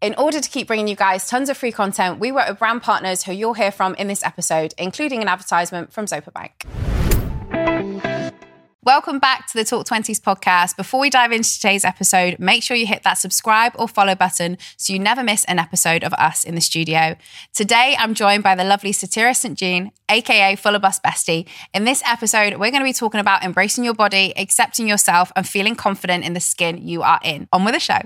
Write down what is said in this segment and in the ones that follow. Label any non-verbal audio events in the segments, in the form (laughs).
In order to keep bringing you guys tons of free content, we work with brand partners who you'll hear from in this episode, including an advertisement from Zopa Bank. Welcome back to the Talk Twenties podcast. Before we dive into today's episode, make sure you hit that subscribe or follow button so you never miss an episode of us in the studio. Today, I'm joined by the lovely Saterra St. Jean, aka Fuller Bust Bestie. In this episode, we're going to be talking about embracing your body, accepting yourself, and feeling confident in the skin you are in. On with the show.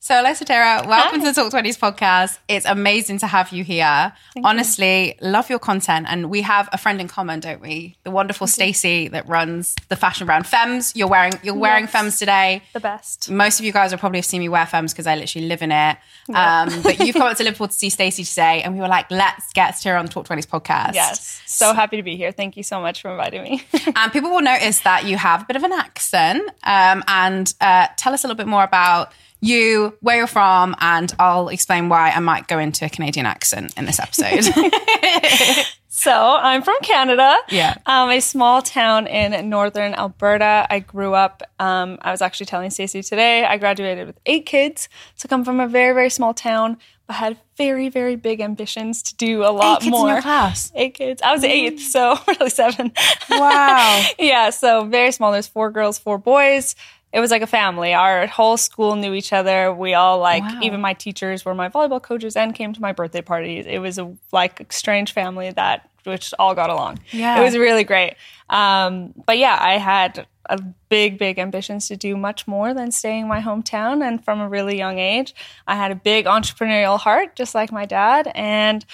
So, hello, Saterra. Welcome Hi. to the Talk Twenties podcast. It's amazing to have you here. Thank you. Honestly, love your content. And we have a friend in common, don't we? The wonderful Stacey that runs the fashion brand Fems. You're wearing you're wearing Yes. Fems today. the best. Most of you guys will probably have seen me wear Fems because I literally live in it. Yeah. Um, but you've come up to (laughs) Liverpool to see Stacey today, and we were like, let's get Saterra on the Talk Twenties podcast. Yes. So happy to be here. Thank you so much for inviting me. (laughs) And people will notice that you have a bit of an accent. Um, and uh, tell us a little bit more about you, where you're from, and I'll explain why I might go into a Canadian accent in this episode. (laughs) so I'm from Canada. Yeah. Um, a small town in northern Alberta. I grew up, um, I was actually telling Stacey today, I graduated with eight kids. So come from a very, very small town, but had very, very big ambitions to do a lot kids in more. your class? Eight kids. I was eighth, so (laughs) really seven. Wow. (laughs) yeah, so very small. There's four girls, four boys. It was like a family. Our whole school knew each other. We all like, Wow. even my teachers were my volleyball coaches and came to my birthday parties. It was a like strange family that which all got along. Yeah. it was really great. Um, but yeah, I had a big, big ambitions to do much more than staying in my hometown. And from a really young age, I had a big entrepreneurial heart, just like my dad, and.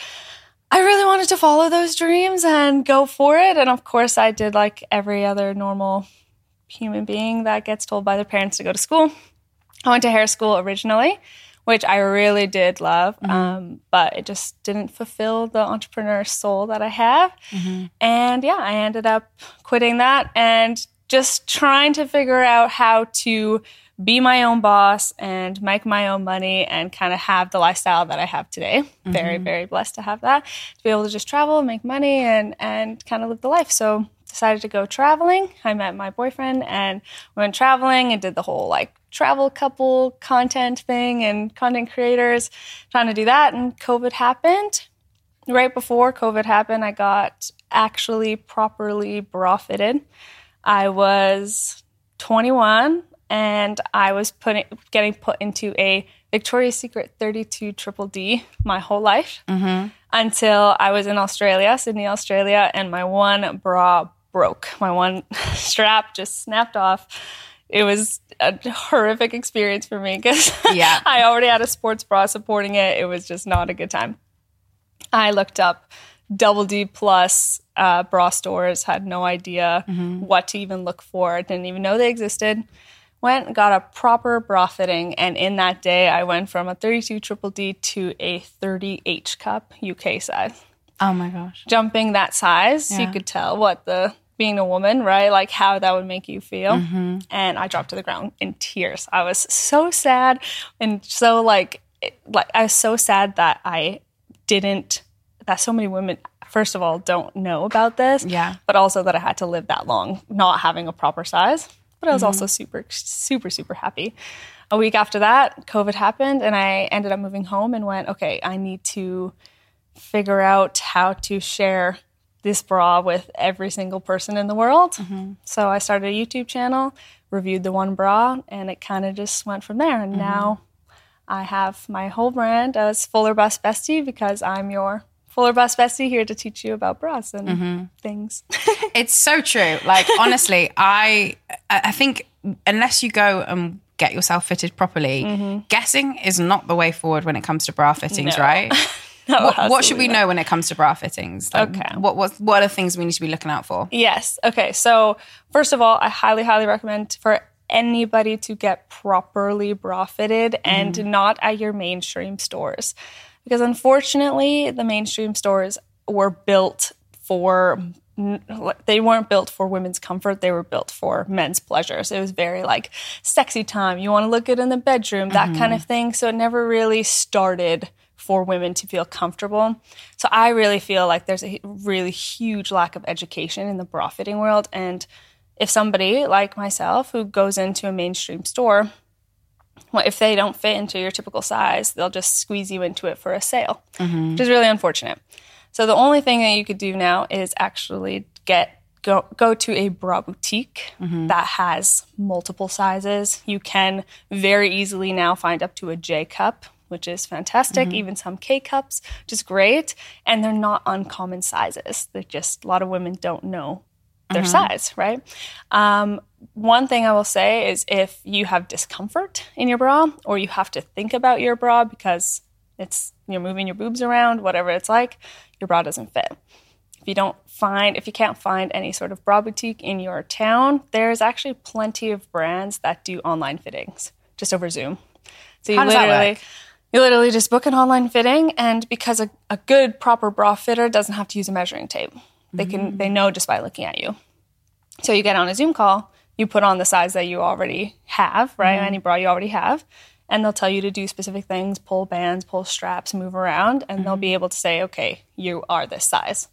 I really wanted to follow those dreams and go for it. And of course, I did like every other normal human being that gets told by their parents to go to school. I went to hair school originally, which I really did love, mm-hmm. um, but it just didn't fulfill the entrepreneur soul that I have. Mm-hmm. And yeah, I ended up quitting that and just trying to figure out how to be my own boss and make my own money and kind of have the lifestyle that I have today. Very, mm-hmm. very blessed to have that. To be able to just travel, make money and and kind of live the life. So decided to go traveling. I met my boyfriend and went traveling and did the whole like travel couple content thing and content creators trying to do that and COVID happened right before COVID happened, I got actually properly bra fitted. I was 21 and I was putting getting put into a Victoria's Secret 32 Triple D my whole life mm-hmm. until I was in Australia, Sydney, Australia, and my one bra broke. My one (laughs) strap just snapped off. It was a horrific experience for me because (laughs) Yeah. I already had a sports bra supporting it. It was just not a good time. I looked up double D plus uh, bra stores, had no idea what to even look for, didn't even know they existed. Went and got a proper bra fitting, and in that day, I went from a 32 triple D to a 30 H cup UK size. Oh my gosh. Jumping that size, Yeah. you could tell what the being a woman, right? Like how that would make you feel. Mm-hmm. And I dropped to the ground in tears. I was so sad and so like, it, like I was so sad that I didn't. That so many women, first of all, don't know about this. Yeah. But also that I had to live that long not having a proper size. But I was also mm-hmm. super, super, super happy. A week after that, COVID happened, and I ended up moving home and went, okay, I need to figure out how to share this bra with every single person in the world. Mm-hmm. So I started a YouTube channel, reviewed the one bra, and it kind of just went from there. And mm-hmm. now I have my whole brand as Fuller Bust Bestie because I'm your Fuller Bust Bestie here to teach you about bras and mm-hmm. things. (laughs) It's so true. Like honestly, I I I think unless you go and get yourself fitted properly, guessing is not the way forward when it comes to bra fittings, No. right? (laughs) (laughs) No, what, what should we absolutely know when it comes to bra fittings? Like, Okay. What what what are things we need to be looking out for? Yes. Okay. So, first of all, I highly, highly recommend for anybody to get properly bra fitted and mm. not at your mainstream stores. Because unfortunately, the mainstream stores were built for they weren't built for women's comfort they were built for men's pleasures it was very like sexy time you want to look good in the bedroom that kind of mm-hmm. thing so it never really started for women to feel comfortable so i really feel like there's a really huge lack of education in the bra fitting world and if somebody like myself who goes into a mainstream store well, if they don't fit into your typical size, they'll just squeeze you into it for a sale, mm-hmm. which is really unfortunate. So the only thing that you could do now is actually get go go to a bra boutique mm-hmm. that has multiple sizes. You can very easily now find up to a J cup, which is fantastic. Even some K cups, which is great, and they're not uncommon sizes. They're just a lot of women don't know their size, right? Um, one thing I will say is if you have discomfort in your bra or you have to think about your bra because it's you're moving your boobs around, whatever it's like, your bra doesn't fit. If you don't find if you can't find any sort of bra boutique in your town, there's actually plenty of brands that do online fittings just over Zoom. So you How does that literally work? You literally just book an online fitting and because a, a good proper bra fitter doesn't have to use a measuring tape. They can they know just by looking at you. So you get on a Zoom call, you put on the size that you already have, right? Mm-hmm. Any bra you already have, and they'll tell you to do specific things, pull bands, pull straps, move around, and they'll be mm-hmm. able to say, okay, you are this size.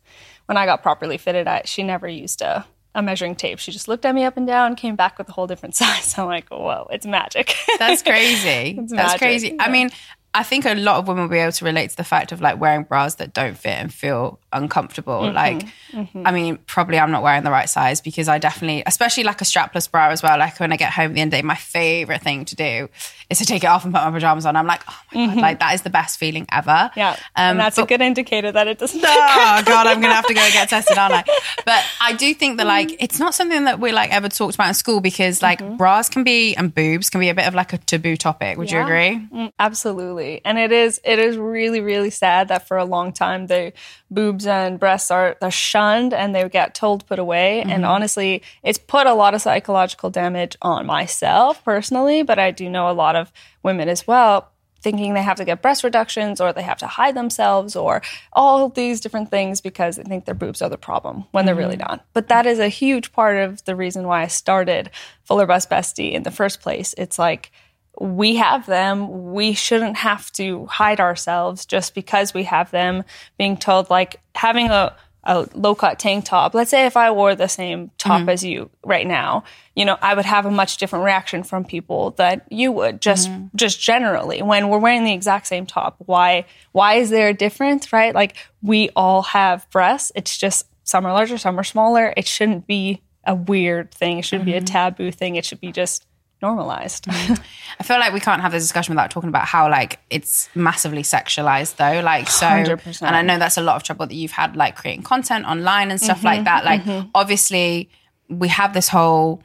When I got properly fitted, I, she never used a, a measuring tape. She just looked at me up and down, came back with a whole different (laughs) size. I'm like, whoa, it's magic. That's crazy. (laughs) That's magic, crazy. I mean, I think a lot of women will be able to relate to the fact of like wearing bras that don't fit and feel uncomfortable. Mm-hmm. Like, I mean, probably I'm not wearing the right size because I definitely, especially like a strapless bra as well. Like when I get home at the end of the day, my favorite thing to do is to take it off and put my pajamas on. I'm like, oh my God, like that is the best feeling ever. Mm-hmm. yeah. Um, and that's a good indicator that it doesn't oh god i'm gonna have to go and get tested aren't i (laughs) but i do think that like it's not something that we're like ever talked about in school because like bras can be and boobs can be a bit of like a taboo topic would you agree Mm, Absolutely. And it is it is really, really sad that for a long time the boobs and breasts are they're shunned and they get told put away. And mm-hmm. honestly, it's put a lot of psychological damage on myself personally, but I do know a lot of women as well thinking they have to get breast reductions or they have to hide themselves or all these different things because they think their boobs are the problem when they're really mm-hmm. not. But that is a huge part of the reason why I started Fuller Bust Bestie in the first place. It's like we have them. We shouldn't have to hide ourselves just because we have them. Being told, like, having a, a low cut tank top, let's say if I wore the same top mm-hmm. as you right now, you know, I would have a much different reaction from people that you would just, mm-hmm. just generally when we're wearing the exact same top. Why, why is there a difference, right? Like, we all have breasts. It's just some are larger, some are smaller. It shouldn't be a weird thing. It shouldn't be a mm-hmm. taboo thing. It should be just normalized. (laughs) i feel like we can't have this discussion without talking about how like it's massively sexualized though like so 100%. and i know that's a lot of trouble that you've had like creating content online and stuff like that like obviously we have this whole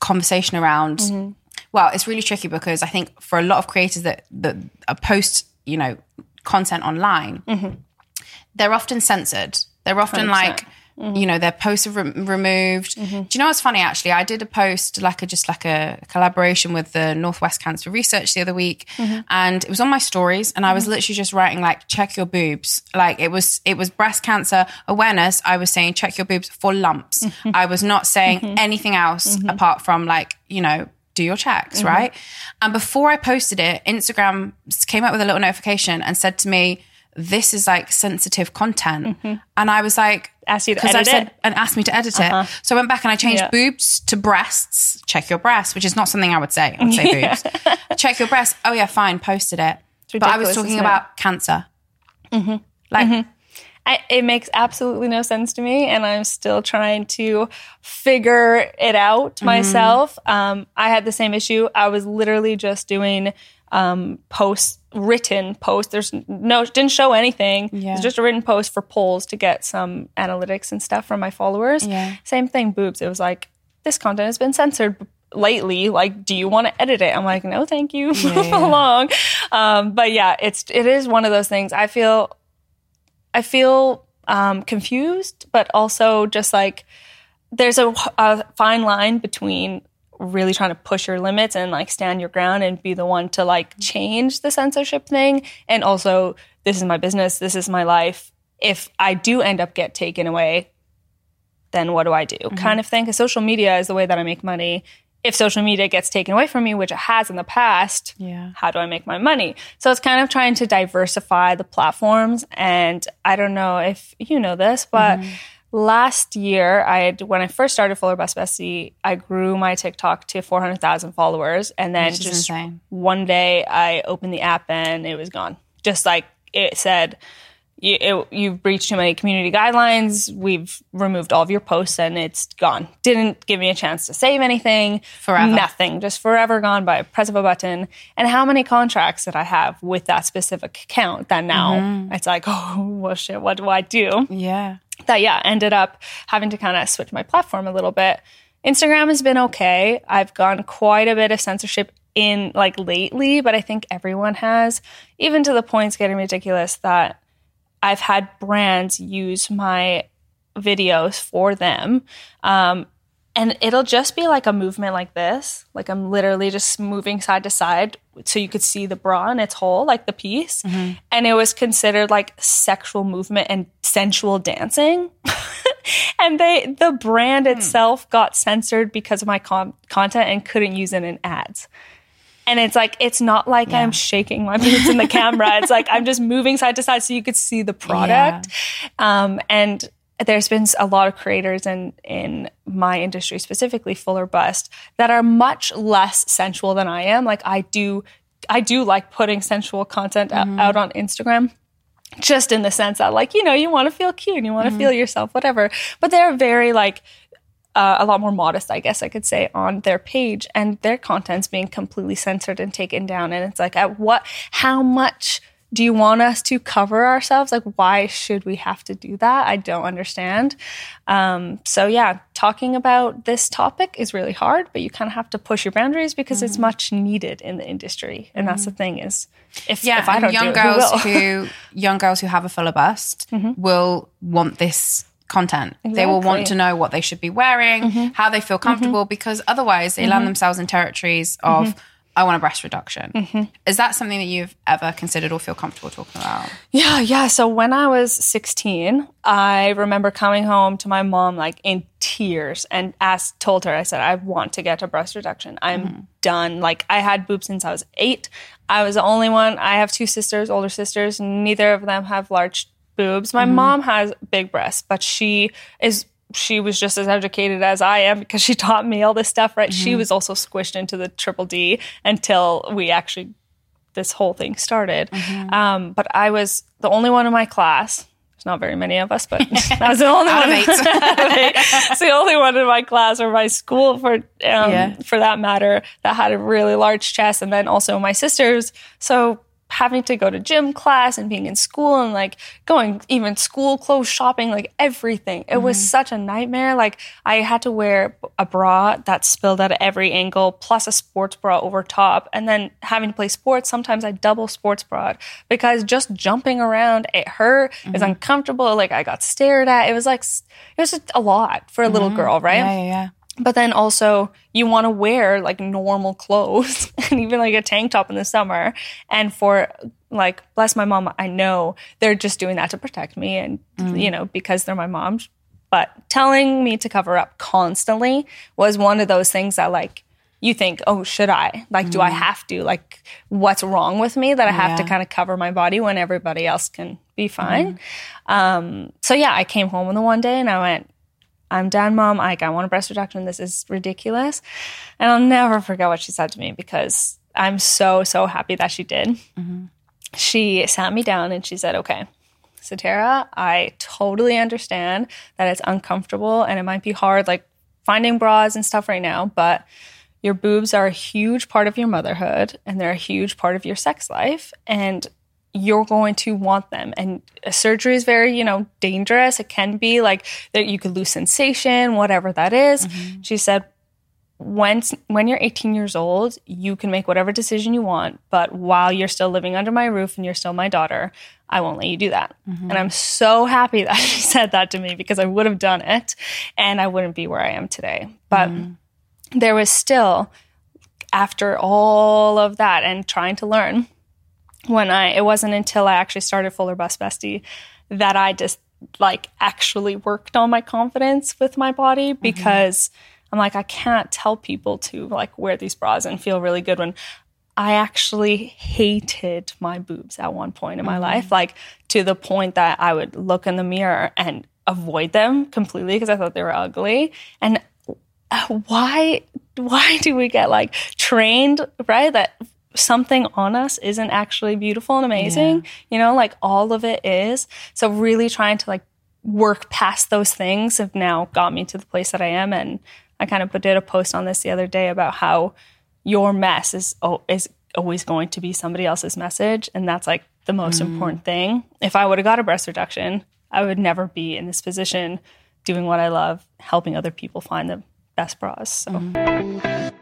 conversation around well it's really tricky because i think for a lot of creators that that are post you know content online they're often censored they're often 100%. like you know their posts are re- removed. Mm-hmm. Do you know what's funny actually? I did a post like a just like a collaboration with the northwest cancer research the other week mm-hmm. and it was on my stories and i was mm-hmm. literally just writing like check your boobs. Like it was it was breast cancer awareness. I was saying check your boobs for lumps. I was not saying anything else apart from like you know do your checks, right? And before I posted it, Instagram came up with a little notification and said to me, "This is like sensitive content," and I was like, Asked you to because I edit said it? Uh-huh. and asked me to edit it. So I went back and I changed Yeah. boobs to breasts. Check your breasts, which is not something I would say. I would say boobs. Check your breasts. Oh yeah, fine. Posted it. But I was talking about cancer. Like I, it makes absolutely no sense to me, and I'm still trying to figure it out myself. Um, I had the same issue. I was literally just doing um, posts, written post. There's no didn't show anything. Yeah. It's just a written post for polls to get some analytics and stuff from my followers. Yeah. Same thing, boobs. It was like this content has been censored lately like do you want to edit it i'm like no thank you move (laughs) yeah. along um, but yeah it's it is one of those things i feel I feel um, confused, but also just like there's a, a fine line between really trying to push your limits and like stand your ground and be the one to like change the censorship thing, and also this is my business, this is my life. If I do end up get taken away, then what do I do? Mm-hmm. Kind of thing. Because social media is the way that I make money. If social media gets taken away from me, which it has in the past, Yeah. how do I make my money? So it's kind of trying to diversify the platforms. And I don't know if you know this, but mm-hmm. Last year, I had, when I first started Fuller Bust Bestie, I grew my TikTok to 400,000 followers. And then just insane. one day I opened the app and it was gone. Just like it said, you, it, you've breached too many community guidelines. We've removed all of your posts and it's gone. Didn't give me a chance to save anything. Forever. Nothing. Just forever gone by a press of a button. And how many contracts did I have with that specific account that now Mm-hmm. it's like, (laughs) oh, well, shit, what do I do? Yeah. that yeah ended up having to kind of switch my platform a little bit instagram has been okay i've gone quite a bit of censorship in like lately but i think everyone has even to the point it's getting ridiculous that i've had brands use my videos for them. Um, and it'll just be like a movement like this. Like i'm literally just moving side to side so you could see the bra in its whole like the piece. And it was considered like sexual movement and sensual dancing. (laughs) And they the brand itself got censored because of my con- content and couldn't use it in ads and it's like it's not like i'm shaking my boobs in the camera. It's like i'm just moving side to side so you could see the product. Um, and there's been a lot of creators in in my industry specifically fuller bust that are much less sensual than i am. Like i do i do like putting sensual content out, out on instagram just in the sense that like you know you want to feel cute and you want to feel yourself whatever. But they're very like uh, a lot more modest i guess i could say on their page and their content's being completely censored and taken down. And it's like at what how much do you want us to cover ourselves? Like why should we have to do that? I don't understand. Um, so yeah talking about this topic is really hard but you kind of have to push your boundaries because it's much needed in the industry. And that's the thing is if, Yeah, if i don't young do it, girls who who young girls who have a fuller bust (laughs) will want this content. They will want to know what they should be wearing, mm-hmm. how they feel mm-hmm. comfortable, because otherwise they land mm-hmm. themselves in territories of I want a breast reduction. Is that something that you've ever considered or feel comfortable talking about? Yeah, yeah. So when I was 16, I remember coming home to my mom like in tears and asked, told her, I said, I want to get a breast reduction. I'm done. Like I had boobs since I was eight. I was the only one. I have two sisters, older sisters. Neither of them have large boobs. My mom has big breasts, but she is she was just as educated as I am because she (laughs) taught me all this stuff, right? She was also squished into the triple D until we actually this whole thing started. Um, but I was the only one in my class. There's not very many of us, but (laughs) I was the only one. (laughs) It's the only one in my class or my school for um, Yeah. for that matter that had a really large chest, and then also my sisters. So having to go to gym class and being in school and like going even school clothes shopping like everything. It was mm-hmm. such a nightmare. Like i had to wear a bra that spilled at every angle plus a sports bra over top. And then having to play sports sometimes i double sports bra because just jumping around it hurt. It was mm-hmm. uncomfortable. Like i got stared at. It was like it was just a lot for a little mm-hmm. girl right? Yeah, yeah, yeah. But then also you want to wear like normal clothes (laughs) and even like a tank top in the summer. And for like bless my mom i know they're just doing that to protect me and mm. you know because they're my mom but telling me to cover up constantly was one of those things that like you think oh should i? Like do i mm. have to? Like what's wrong with me that i have to kind of cover my body when everybody else can be fine? Mm. Um so yeah i came home on the one day and i went I'm done, mom. Like, I want a breast reduction. This is ridiculous. And I'll never forget what she said to me because I'm so, so happy that she did. Mm-hmm. She sat me down and she said, Okay, so Tara, I totally understand that it's uncomfortable and it might be hard, like finding bras and stuff right now, but your boobs are a huge part of your motherhood and they're a huge part of your sex life. And you're going to want them. And a surgery is very, you know, dangerous. It can be like that you could lose sensation, whatever that is. Mm-hmm. She said, when when you're 18 years old, you can make whatever decision you want, but while you're still living under my roof and you're still my daughter, I won't let you do that. Mm-hmm. And I'm so happy that (laughs) she said that to me because I would have done it and I wouldn't be where I am today. But mm-hmm. there was still after all of that and trying to learn when I it wasn't until I actually started Fuller Bust Bestie that I just like actually worked on my confidence with my body because I'm like I can't tell people to like wear these bras and feel really good when I actually hated my boobs at one point in my life like to the point that I would look in the mirror and avoid them completely because I thought they were ugly. And uh, why why do we get like trained right that something on us isn't actually beautiful and amazing? Yeah. You know, like all of it is. So really trying to like work past those things have now got me to the place that I am. And I kind of did a post on this the other day about how your mess is oh, is always going to be somebody else's message, and that's like the most mm. important thing. If I would have got a breast reduction, I would never be in this position doing what I love, helping other people find the best bras. So. Mm.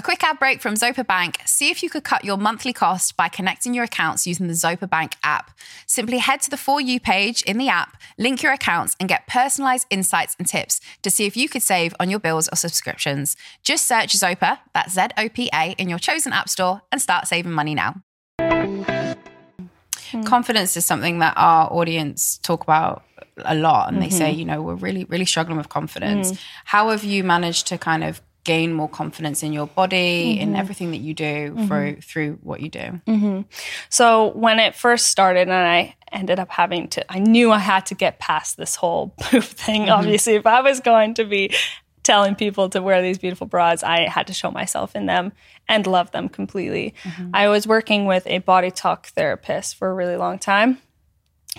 A quick ad break from Zopa Bank. See if you could cut your monthly cost by connecting your accounts using the Zopa Bank app. Simply head to the For You page in the app, link your accounts, and get personalized insights and tips to see if you could save on your bills or subscriptions. Just search Zopa, that's Z O P A, in your chosen app store and start saving money now. Mm. Confidence is something that our audience talk about a lot and mm-hmm. they say, mm-hmm. you know, we're really, really struggling with confidence. Mm. How have you managed to kind of gain more confidence in your body mm-hmm. in everything that you do mm-hmm. through through what you do mm-hmm. so when it first started and i ended up having to i knew i had to get past this whole (laughs) boob thing mm-hmm. obviously if i was going to be telling people to wear these beautiful bras i had to show myself in them and love them completely mm-hmm. i was working with a body talk therapist for a really long time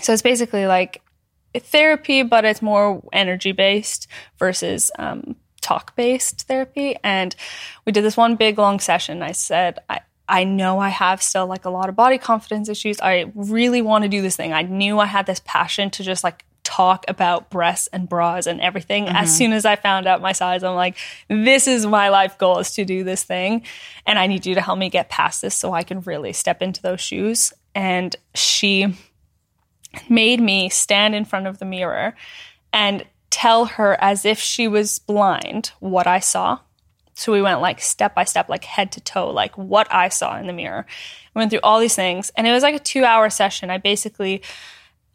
so it's basically like therapy but it's more energy based versus um, talk based therapy. And we did this one big long session. I said, I, I know I have still like a lot of body confidence issues. I really want to do this thing. I knew I had this passion to just like talk about breasts and bras and everything. Mm-hmm. As soon as I found out my size, I'm like, this is my life goal is to do this thing. And I need you to help me get past this so I can really step into those shoes. And she made me stand in front of the mirror and tell her as if she was blind what I saw. So we went like step by step, like head to toe, like what I saw in the mirror. We went through all these things, and it was like a two hour session. I basically,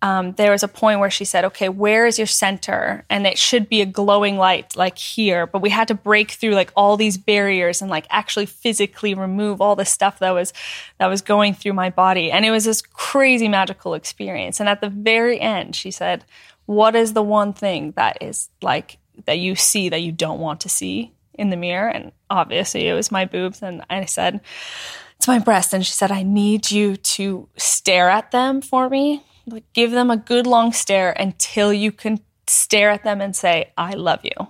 um, there was a point where she said, Okay, where is your center? And it should be a glowing light, like here. But we had to break through like all these barriers and like actually physically remove all the stuff that was that was going through my body. And it was this crazy magical experience. And at the very end, she said, what is the one thing that is like that you see that you don't want to see in the mirror? And obviously it was my boobs. And I said, it's my breast. And she said, I need you to stare at them for me. Like, give them a good long stare until you can stare at them and say, I love you.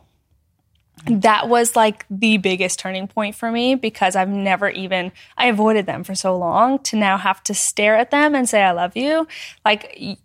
That was like the biggest turning point for me because I've never even, I avoided them for so long to now have to stare at them and say, I love you. Like,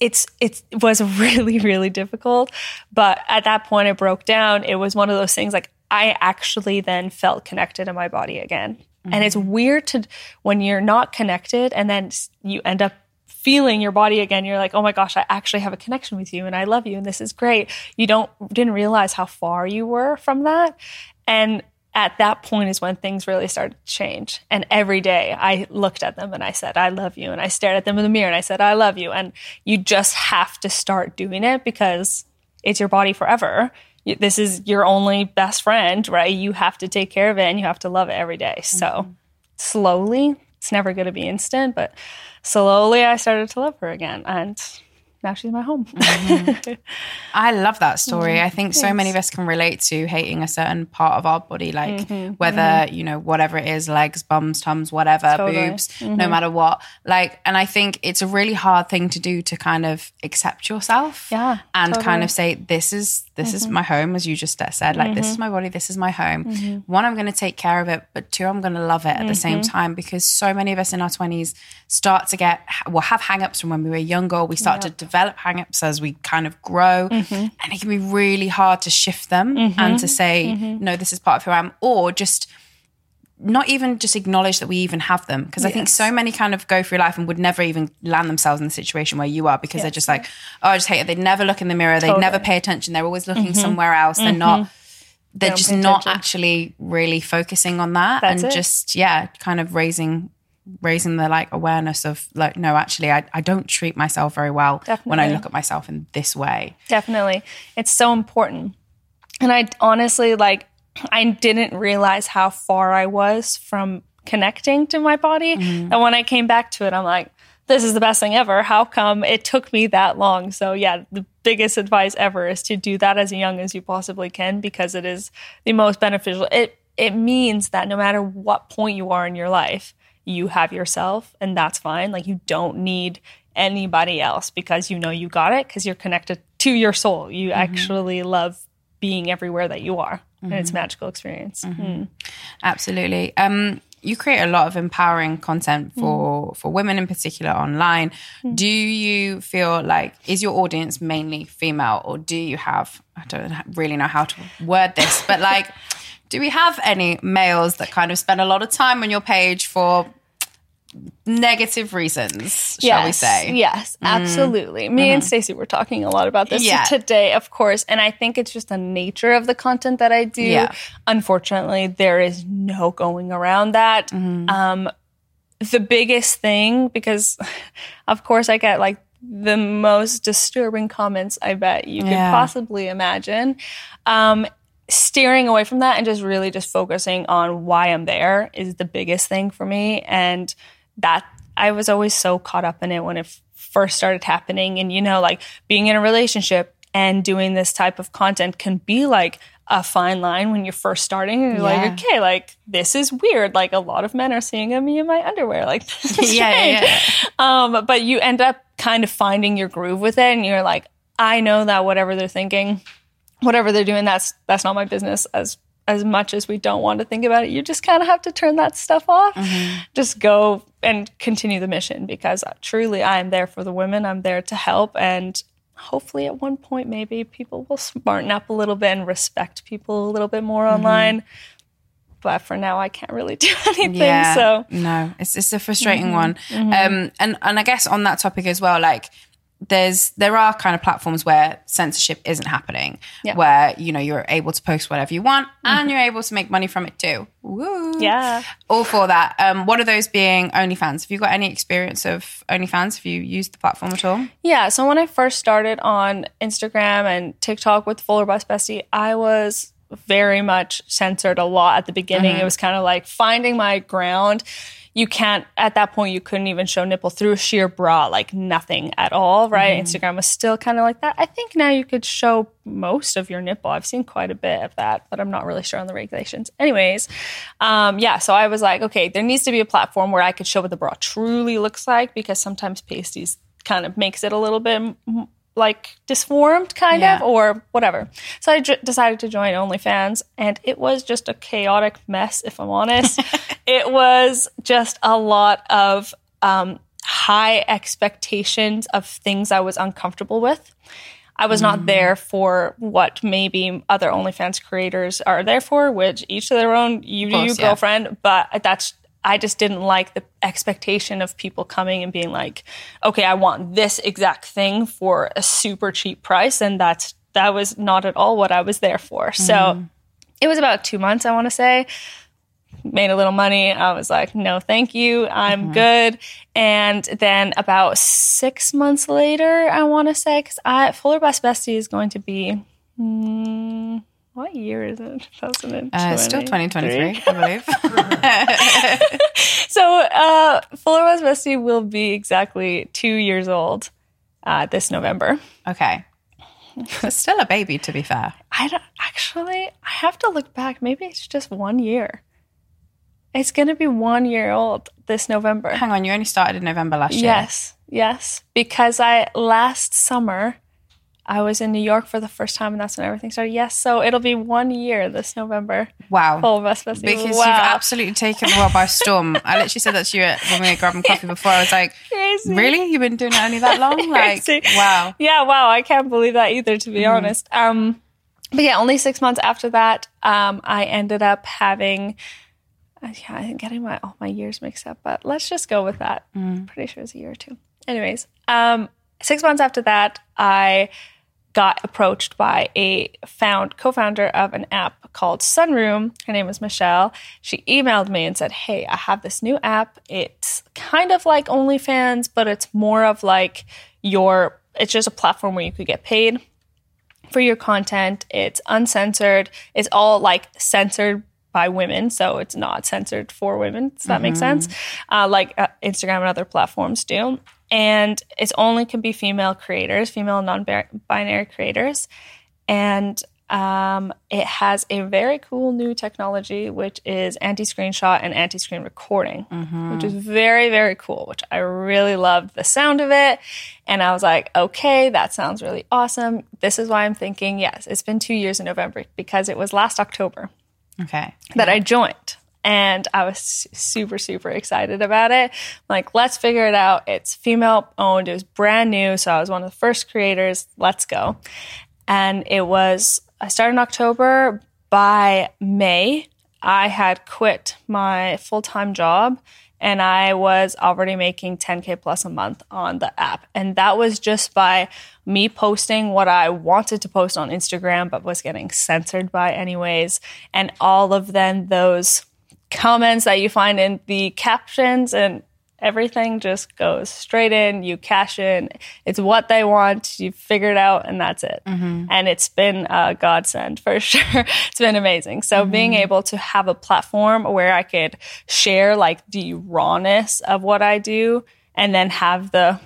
it's it was (laughs) really really difficult but at that point it broke down. It was one of those things like i actually then felt connected in my body again. Mm-hmm. and it's weird to when you're not connected and then you end up feeling your body again you're like oh my gosh i actually have a connection with you and i love you and this is great. You don't didn't realize how far you were from that. And at that point is when things really started to change. And every day I looked at them and I said, I love you. And I stared at them in the mirror and I said, I love you. And you just have to start doing it because it's your body forever. This is your only best friend, right? You have to take care of it and you have to love it every day. So mm-hmm. slowly, it's never going to be instant, but slowly I started to love her again. And now she's my home. mm-hmm. (laughs) I love that story. Mm-hmm. I think Thanks. so many of us can relate to hating a certain part of our body, like mm-hmm. whether, mm-hmm. you know, whatever it is, legs, bums, tums, whatever, totally. boobs, no mm-hmm. matter what. Like, and I think it's a really hard thing to do to kind of accept yourself. Yeah. And totally. kind of say, this is, this is mm-hmm. my home, as you just said. Like, this is my body, this is my home. One, I'm going to take care of it, but two, I'm going to love it at the same time because so many of us in our 20s start to get, well, have hang ups from when we were younger. We start yep. to develop hang-ups as we kind of grow mm-hmm. and it can be really hard to shift them mm-hmm. and to say mm-hmm. no this is part of who i am or just not even just acknowledge that we even have them because yes. i think so many kind of go through life and would never even land themselves in the situation where you are because yes. they're just like oh i just hate it they'd never look in the mirror they'd never pay attention they're always looking mm-hmm. somewhere else they're not mm-hmm. they're just not actually really focusing on that That's and it. just yeah kind of raising raising the like awareness of like no actually I, I don't treat myself very well Definitely. when I look at myself in this way. Definitely. It's so important. And I honestly like I didn't realize how far I was from connecting to my body. Mm-hmm. And when I came back to it, I'm like, this is the best thing ever. How come it took me that long? So yeah, the biggest advice ever is to do that as young as you possibly can because it is the most beneficial. It it means that no matter what point you are in your life, you have yourself and that's fine. Like you don't need anybody else because you know you got it because you're connected to your soul. You mm-hmm. actually love being everywhere that you are. Mm-hmm. And it's mm-hmm. magical experience. Mm-hmm. Mm. Absolutely. Um, you create a lot of empowering content mm. for for women in particular online. Mm. Do you feel like is your audience mainly female, or do you have I don't really know how to word this, but like. (laughs) do we have any males that kind of spend a lot of time on your page for negative reasons, shall yes, we say? Yes, mm. absolutely. Mm. Me mm-hmm. and Stacey were talking a lot about this yeah. today, of course, and I think it's just the nature of the content that I do. Yeah. Unfortunately, there is no going around that. Mm-hmm. Um, the biggest thing, because (laughs) of course I get like the most disturbing comments I bet you yeah. could possibly imagine. Um, steering away from that and just really just focusing on why I'm there is the biggest thing for me. And that I was always so caught up in it when it first started happening. And, you know, like being in a relationship and doing this type of content can be like a fine line when you're first starting and you're yeah. like, okay, like this is weird. Like a lot of men are seeing me in my underwear. Like (laughs) this is yeah, strange. Yeah, um, but you end up kind of finding your groove with it and you're like, I know that whatever they're thinking, whatever they're doing, that's that's not my business as as much as we don't want to think about it, you just kind of have to turn that stuff off. Mm-hmm. Just go and continue the mission because truly I am there for the women. I'm there to help. And hopefully at one point, maybe people will smarten up a little bit and respect people a little bit more mm-hmm. online. But for now, I can't really (laughs) do anything. Yeah, so no, it's it's a frustrating mm-hmm. one. Mm-hmm. Um, and and I guess on that topic as well, like there's there are kind of platforms where censorship isn't happening yeah. where you know you're able to post whatever you want mm-hmm. and you're able to make money from it too Woo. yeah all for that um one of those being onlyfans have you got any experience of onlyfans have you used the platform at all yeah so when i first started on instagram and tiktok with Fuller Bust Bestie i was very much censored a lot at the beginning mm-hmm. it was kind of like finding my ground you can't at that point you couldn't even show nipple through a sheer bra like nothing at all right? mm-hmm. instagram was still kind of like that i think now you could show most of your nipple i've seen quite a bit of that but i'm not really sure on the regulations anyways um, yeah so i was like okay there needs to be a platform where i could show what the bra truly looks like because sometimes pasties kind of makes it a little bit like disformed kind yeah. of or whatever. So I j- decided to join OnlyFans and it was just a chaotic mess if I'm honest. (laughs) it was just a lot of um, high expectations of things I was uncomfortable with. I was mm. not there for what maybe other OnlyFans creators are there for, which each to their own, you do you, girlfriend. Yeah. But that's I just didn't like the expectation of people coming and being like, okay, I want this exact thing for a super cheap price. And that's, that was not at all what I was there for. Mm-hmm. So it was about two months, I want to say. Made a little money. I was like, no, thank you. I'm mm-hmm. good. And then about six months later, I want to say, because I Fuller Bust Bestie is going to be. Mm, what year is it? 2020. (laughs) Uh, still 2023, I believe. (laughs) so, uh, Fuller Bust Bestie will be exactly two years old uh, this November. Okay. still a baby, to be fair. I don't actually. I have to look back. Maybe it's just one year. It's going to be one year old this November. Hang on, you only started in November last year. Yes, yes, because I last summer I was in New York for the first time, and that's when everything started. Yes, so it'll be one year this November. Wow, full Bust Bestie. Because wow. you've absolutely taken the world by storm. I literally said that to you when we were grabbing coffee before. I was like, Crazy. "Really? You've been doing it only that long? (laughs) Like, wow." Yeah, wow. I can't believe that either, to be mm. honest. Um, but yeah, only six months after that, um, I ended up having. Uh, yeah, I'm getting my all my years mixed up, but let's just go with that. Mm. Pretty sure it's a year or two. Anyways, um, six months after that, I got approached by a found co-founder of an app called Sunroom. Her name was Michelle. She emailed me and said, "Hey, I have this new app. It's kind of like OnlyFans, but it's more of like your it's just a platform where you could get paid for your content. It's uncensored. It's all like censored by women, so it's not censored for women. Does that mm-hmm. make sense? Uh, like uh, Instagram and other platforms do. and it's only can be female creators, female non-binary creators, and um, it has a very cool new technology, which is anti-screenshot and anti-screen recording, mm-hmm. which is very very cool. Which I really loved the sound of it, and I was like, okay, that sounds really awesome. This is why I'm thinking, yes, it's been two years in November because it was last October. Okay. That yeah. I joined and I was super, super excited about it. like, let's figure it out. It's female owned, it was brand new. So I was one of the first creators. Let's go. And it was, I started in October. By May, I had quit my full time job and I was already making 10K plus a month on the app. And that was just by me posting what I wanted to post on Instagram, but was getting censored by anyways. And all of then those comments that you find in the captions and everything just goes straight in you cash in it's what they want you figure it out and that's it mm-hmm. and it's been a godsend (laughs) for sure it's been amazing so mm-hmm. being able to have a platform where i could share like the rawness of what i do and then have the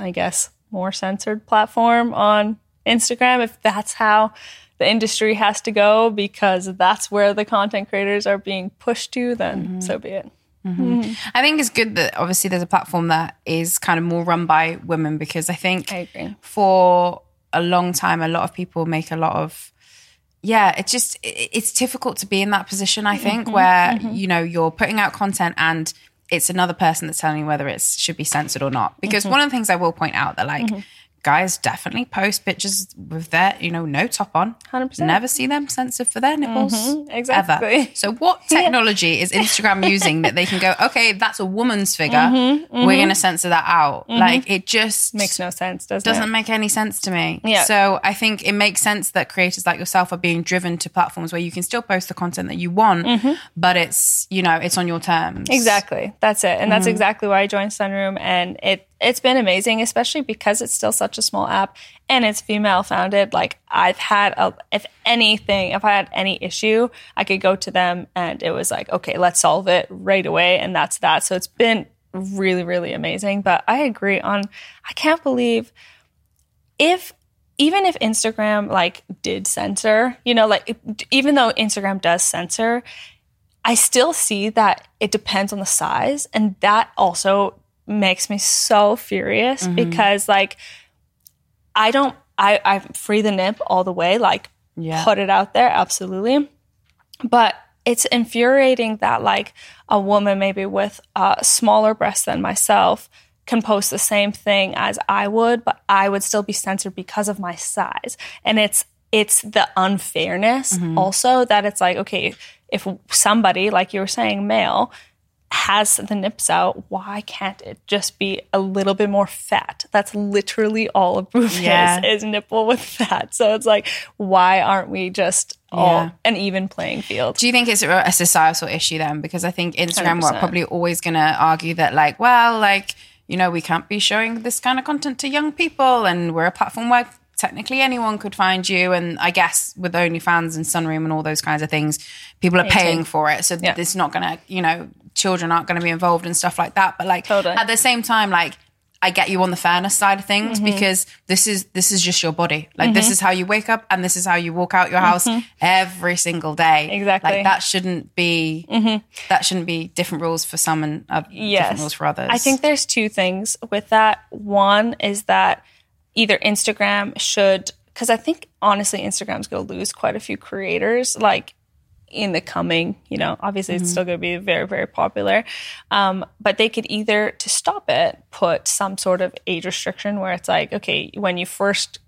i guess more censored platform on instagram if that's how the industry has to go because that's where the content creators are being pushed to, then mm-hmm. so be it. Mm-hmm. Mm-hmm. I think it's good that obviously there's a platform that is kind of more run by women because I think I for a long time, a lot of people make a lot of yeah, it's just it's difficult to be in that position. I think mm-hmm. where mm-hmm. you know you're putting out content and it's another person that's telling you whether it should be censored or not. Because mm-hmm. one of the things I will point out that like guys definitely post pictures with their, you know, no top on. 100%. Never see them censored for their nipples. Mm-hmm, exactly. Ever. So, what (laughs) technology yeah. is Instagram (laughs) using that they can go, okay, that's a woman's figure. Mm-hmm, mm-hmm. We're going to censor that out. Mm-hmm. Like, it just makes no sense, doesn't, doesn't it? make any sense to me. Yeah. So, I think it makes sense that creators like yourself are being driven to platforms where you can still post the content that you want, mm-hmm. but it's, you know, it's on your terms. Exactly. That's it. And that's mm-hmm. exactly why I joined Sunroom. And it, it's been amazing, especially because it's still such a small app and it's female founded. Like I've had, a, if anything, if I had any issue, I could go to them and it was like, okay, let's solve it right away. And that's that. So it's been really, really amazing. But I agree on, I can't believe if, even if Instagram like did censor, you know, like even though Instagram does censor, I still see that it depends on the size. And that also makes me so furious mm-hmm. because like I don't I I free the nip all the way like yeah. put it out there absolutely but it's infuriating that like a woman maybe with a smaller breast than myself can post the same thing as I would but I would still be censored because of my size and it's it's the unfairness mm-hmm. also that it's like okay if somebody like you were saying male has the nips out, why can't it just be a little bit more fat? That's literally all a boob yeah. is, is nipple with fat. So it's like, why aren't we just all yeah. an even playing field? Do you think it's a societal issue then? Because I think Instagram 100%. are probably always going to argue that, like, well, like, you know, we can't be showing this kind of content to young people, and we're a platform where technically anyone could find you. And I guess with OnlyFans and Sunroom and all those kinds of things, people are paying for it. So yeah. it's not going to, you know, children aren't going to be involved and stuff like that. But like totally. at the same time, like I get you on the fairness side of things mm-hmm. because this is this is just your body. Like mm-hmm. this is how you wake up and this is how you walk out your house mm-hmm. every single day. Exactly. Like that shouldn't be mm-hmm. that shouldn't be different rules for some and uh, yes. different rules for others. I think there's two things with that. One is that either Instagram should because I think honestly Instagram's going to lose quite a few creators. Like in the coming, you know, obviously mm-hmm. it's still going to be very, very popular. Um, but they could either, to stop it, put some sort of age restriction where it's like, okay, when you first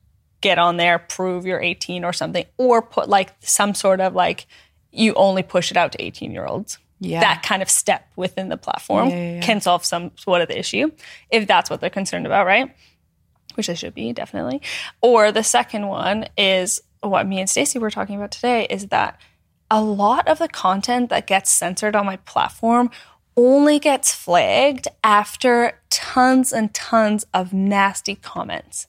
get on there, prove you're 18 or something, or put like some sort of like, you only push it out to 18 year olds. Yeah. That kind of step within the platform yeah, yeah, can solve some sort of the issue if that's what they're concerned about, right? Which they should be, definitely. Or the second one is what me and Stacey were talking about today is that a lot of the content that gets censored on my platform only gets flagged after tons and tons of nasty comments.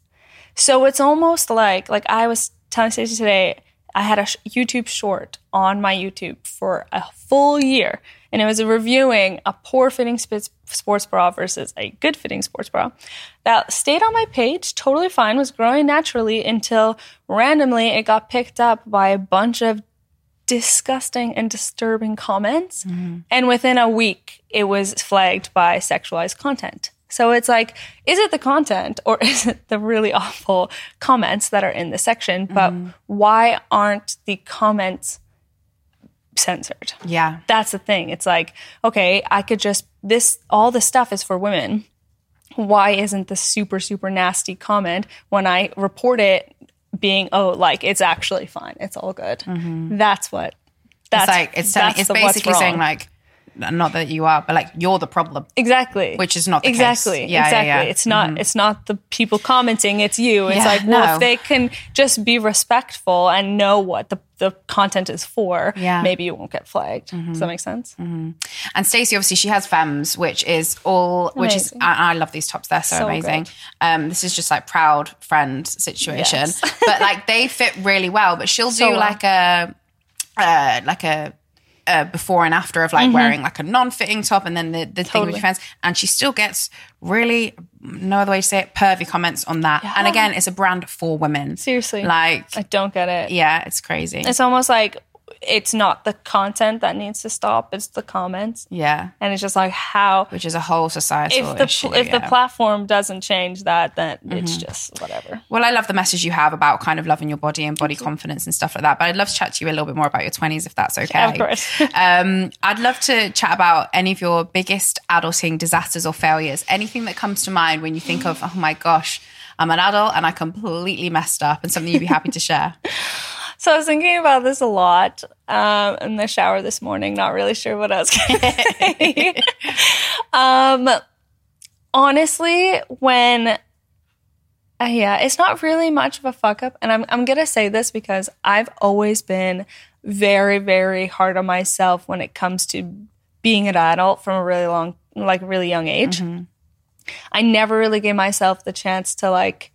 So it's almost like like I was telling Stacey today, I had a YouTube short on my YouTube for a full year, and it was reviewing a poor fitting sports bra versus a good fitting sports bra. That stayed on my page, totally fine, was growing naturally until randomly it got picked up by a bunch of disgusting and disturbing comments. Mm-hmm. And within a week, it was flagged by sexualized content. So it's like, is it the content or (laughs) is it the really awful comments that are in the section? But mm-hmm. why aren't the comments censored? Yeah. That's the thing. It's like, okay, I could just, this, all this stuff is for women. Why isn't the super, super nasty comment when I report it being, oh, like it's actually fine. It's all good. Mm-hmm. That's what, that's It's like it's telling, it's basically saying like not that you are, but like you're the problem. Exactly. Which is not the case. exactly. Yeah, yeah, exactly. yeah. Mm-hmm. It's not it's not the people commenting, it's you. It's Yeah, like, well, no. if they can just be respectful and know what the, the content is for, Yeah. Mm-hmm. maybe you won't get flagged. Does that make sense? And Stacey, obviously, she has Femmes, which is all, which is, I, I love these tops. They're so, So amazing. Um, this is just like proud friend situation, Yes. but like they fit really well. But she'll (laughs) So do well. like a, uh, like a, a before and after of like wearing like a non-fitting top and then the, the thing with Mm-hmm. Your friends and she still gets really no other way to say it pervy comments on that and again it's a brand for women Seriously. like I don't get it. yeah it's crazy It's almost like it's not the content that needs to stop, it's the comments. yeah And it's just like how which is a whole societal if the issue, if the platform doesn't change that, then it's Mm-hmm. just whatever. Well, I love the message you have about kind of loving your body and body confidence and stuff like that. But I'd love to chat to you a little bit more about your 20s if that's okay. Of course. (laughs) um, I'd love to chat about any of your biggest adulting disasters or failures. Anything that comes to mind when you think of, oh my gosh, I'm an adult and I completely messed up and something you'd be happy to share. (laughs) So I was thinking about this a lot um, in the shower this morning. Not really sure what I was going (laughs) to say. um, honestly, when uh, yeah, it's not really much of a fuck up, and I'm I'm gonna say this because I've always been very very hard on myself when it comes to being an adult from a really long like really young age. I never really gave myself the chance to like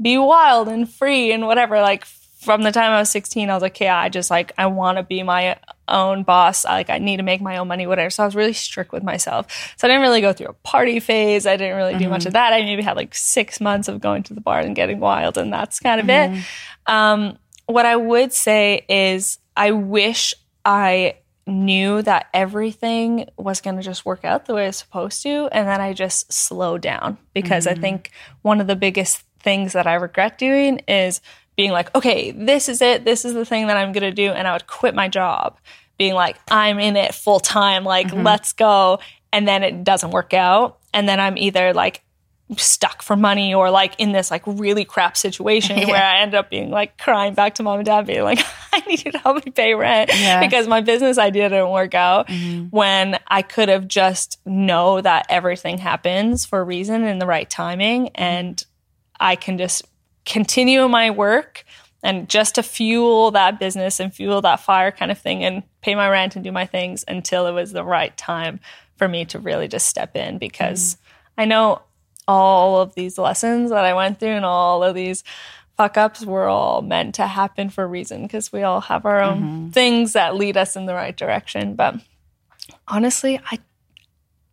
be wild and free and whatever. Like from the time I was 16, I was like, yeah, I just like, I want to be my own boss. Like, I need to make my own money, whatever. So I was really strict with myself. So I didn't really go through a party phase. I didn't really do much mm-hmm. of that. I maybe had like six months of going to the bar and getting wild, and that's kind of it. Mm-hmm. Um, what I would say is, I wish I knew that everything was going to just work out the way it's supposed to and then I just slowed down because I mm-hmm. think one of the biggest things that I regret doing is being like okay this is it. This is the thing that I'm going to do. And I would quit my job being like I'm in it full time. Like mm-hmm. let's go. And then it doesn't work out. And then I'm either like stuck for money or like in this like really crap situation (laughs) where I end up being like crying back to mom and dad being like (laughs) I need you to help me pay rent Yeah. because my business idea didn't work out mm-hmm. when I could have just know that everything happens for a reason in the right timing. Mm-hmm. And I can just continue my work and just to fuel that business and fuel that fire kind of thing and pay my rent and do my things until it was the right time for me to really just step in because I know all of these lessons that I went through and all of these fuck ups were all meant to happen for a reason because we all have our own mm-hmm. things that lead us in the right direction. But honestly, I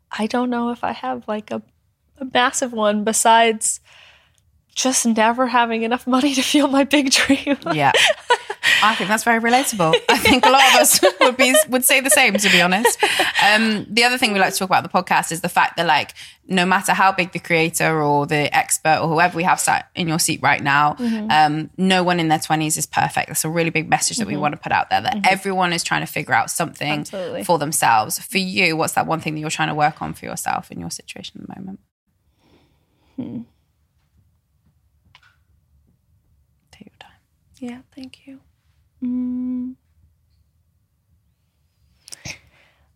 I don't know if I have like a, a massive one besides just never having enough money to fuel my big dream. Yeah. I think that's very relatable. I think a lot of us (laughs) would be would say the same, to be honest. Um, the other thing we like to talk about the podcast is the fact that, like, no matter how big the creator or the expert or whoever we have sat in your seat right now, um, no one in their twenties is perfect. That's a really big message that we want to put out there. That everyone is trying to figure out something Absolutely. for themselves. For you, what's that one thing that you're trying to work on for yourself in your situation at the moment? Take your time. Yeah, thank you. Mm.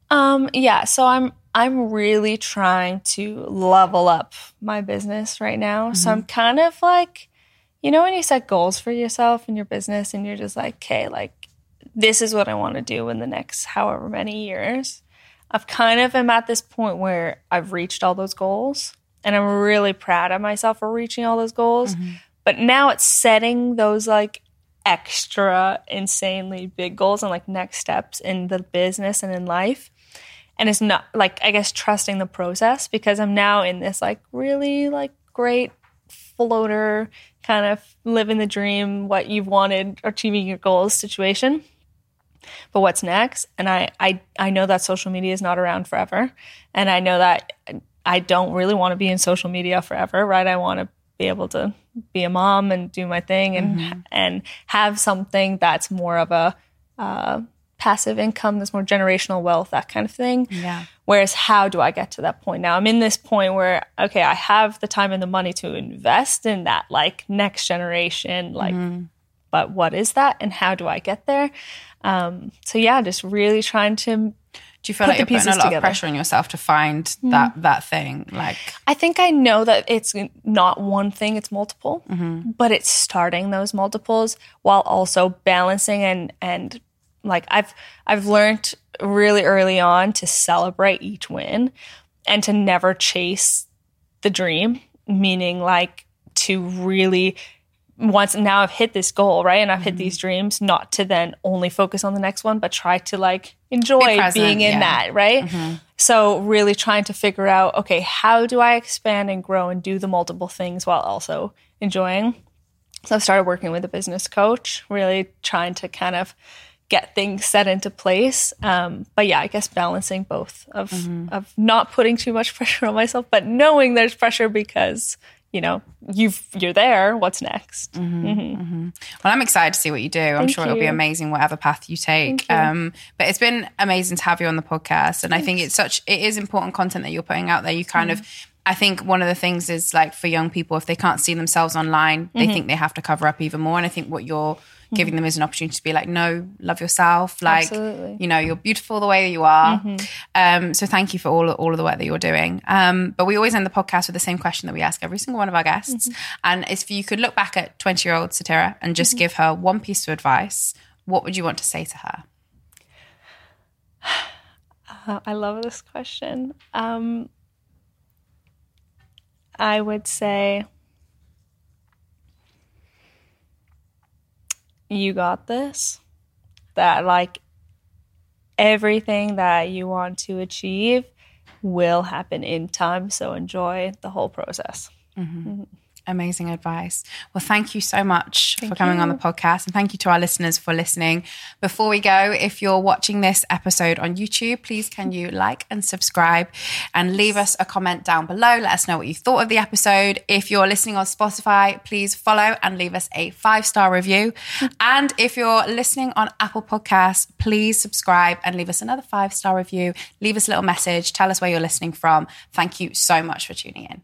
Um, yeah, so I'm I'm really trying to level up my business right now. So I'm kind of like, you know, when you set goals for yourself and your business and you're just like, okay, like this is what I want to do in the next however many years. I've kind of am at this point where I've reached all those goals and I'm really proud of myself for reaching all those goals. But now it's setting those like extra insanely big goals and like next steps in the business and in life. And it's not like I guess trusting the process because I'm now in this like really like great floater kind of living the dream, what you've wanted, achieving your goals situation. But what's next? And I, I, I know that social media is not around forever. And I know that I don't really want to be in social media forever, right? I want to be able to be a mom and do my thing and mm-hmm. and have something that's more of a uh, passive income, that's more generational wealth, that kind of thing. Yeah. Whereas, how do I get to that point now? I'm in this point where okay, I have the time and the money to invest in that like next generation, like. Mm-hmm. But what is that, and how do I get there? Um, so yeah, just really trying to do you feel like you're putting a lot together. of pressure on yourself to find mm. that that thing? Like, I think I know that it's not one thing; it's multiple. Mm-hmm. But it's starting those multiples while also balancing and and like I've I've learned really early on to celebrate each win and to never chase the dream. Meaning, like to really once now I've hit this goal, right? And I've mm-hmm. hit these dreams, not to then only focus on the next one, but try to like enjoy Be present, being in yeah. that, right? Mm-hmm. So really trying to figure out, okay, how do I expand and grow and do the multiple things while also enjoying? So I've started working with a business coach, really trying to kind of get things set into place. Um, but yeah, I guess balancing both of mm-hmm. of not putting too much (laughs) pressure on myself, but knowing there's pressure because you know, you've you're there. What's next? Mm-hmm, mm-hmm. Mm-hmm. Well, I'm excited to see what you do. I'm Thank sure you. it'll be amazing, whatever path you take. You. Um, but it's been amazing to have you on the podcast, and Thanks. I think it's such it is important content that you're putting out there. You kind of I think one of the things is like for young people, if they can't see themselves online, they mm-hmm. think they have to cover up even more. And I think what you're giving them as an opportunity to be like, no, love yourself. Like, Absolutely. you know, you're beautiful the way that you are. Mm-hmm. Um, so thank you for all, all of the work that you're doing. Um, but we always end the podcast with the same question that we ask every single one of our guests. Mm-hmm. And if you could look back at 20 year old Saterra and just mm-hmm. give her one piece of advice, what would you want to say to her? (sighs) Uh, I love this question. Um, I would say, you got this. That like everything that you want to achieve will happen in time. So enjoy the whole process. Mm-hmm. Mm-hmm. Amazing advice. Well, thank you so much thank for coming you. on the podcast. And thank you to our listeners for listening. Before we go, if you're watching this episode on YouTube, please can you like and subscribe and leave us a comment down below. Let us know what you thought of the episode. If you're listening on Spotify, please follow and leave us a five star review. (laughs) and if you're listening on Apple Podcasts, please subscribe and leave us another five star review. Leave us a little message. Tell us where you're listening from. Thank you so much for tuning in.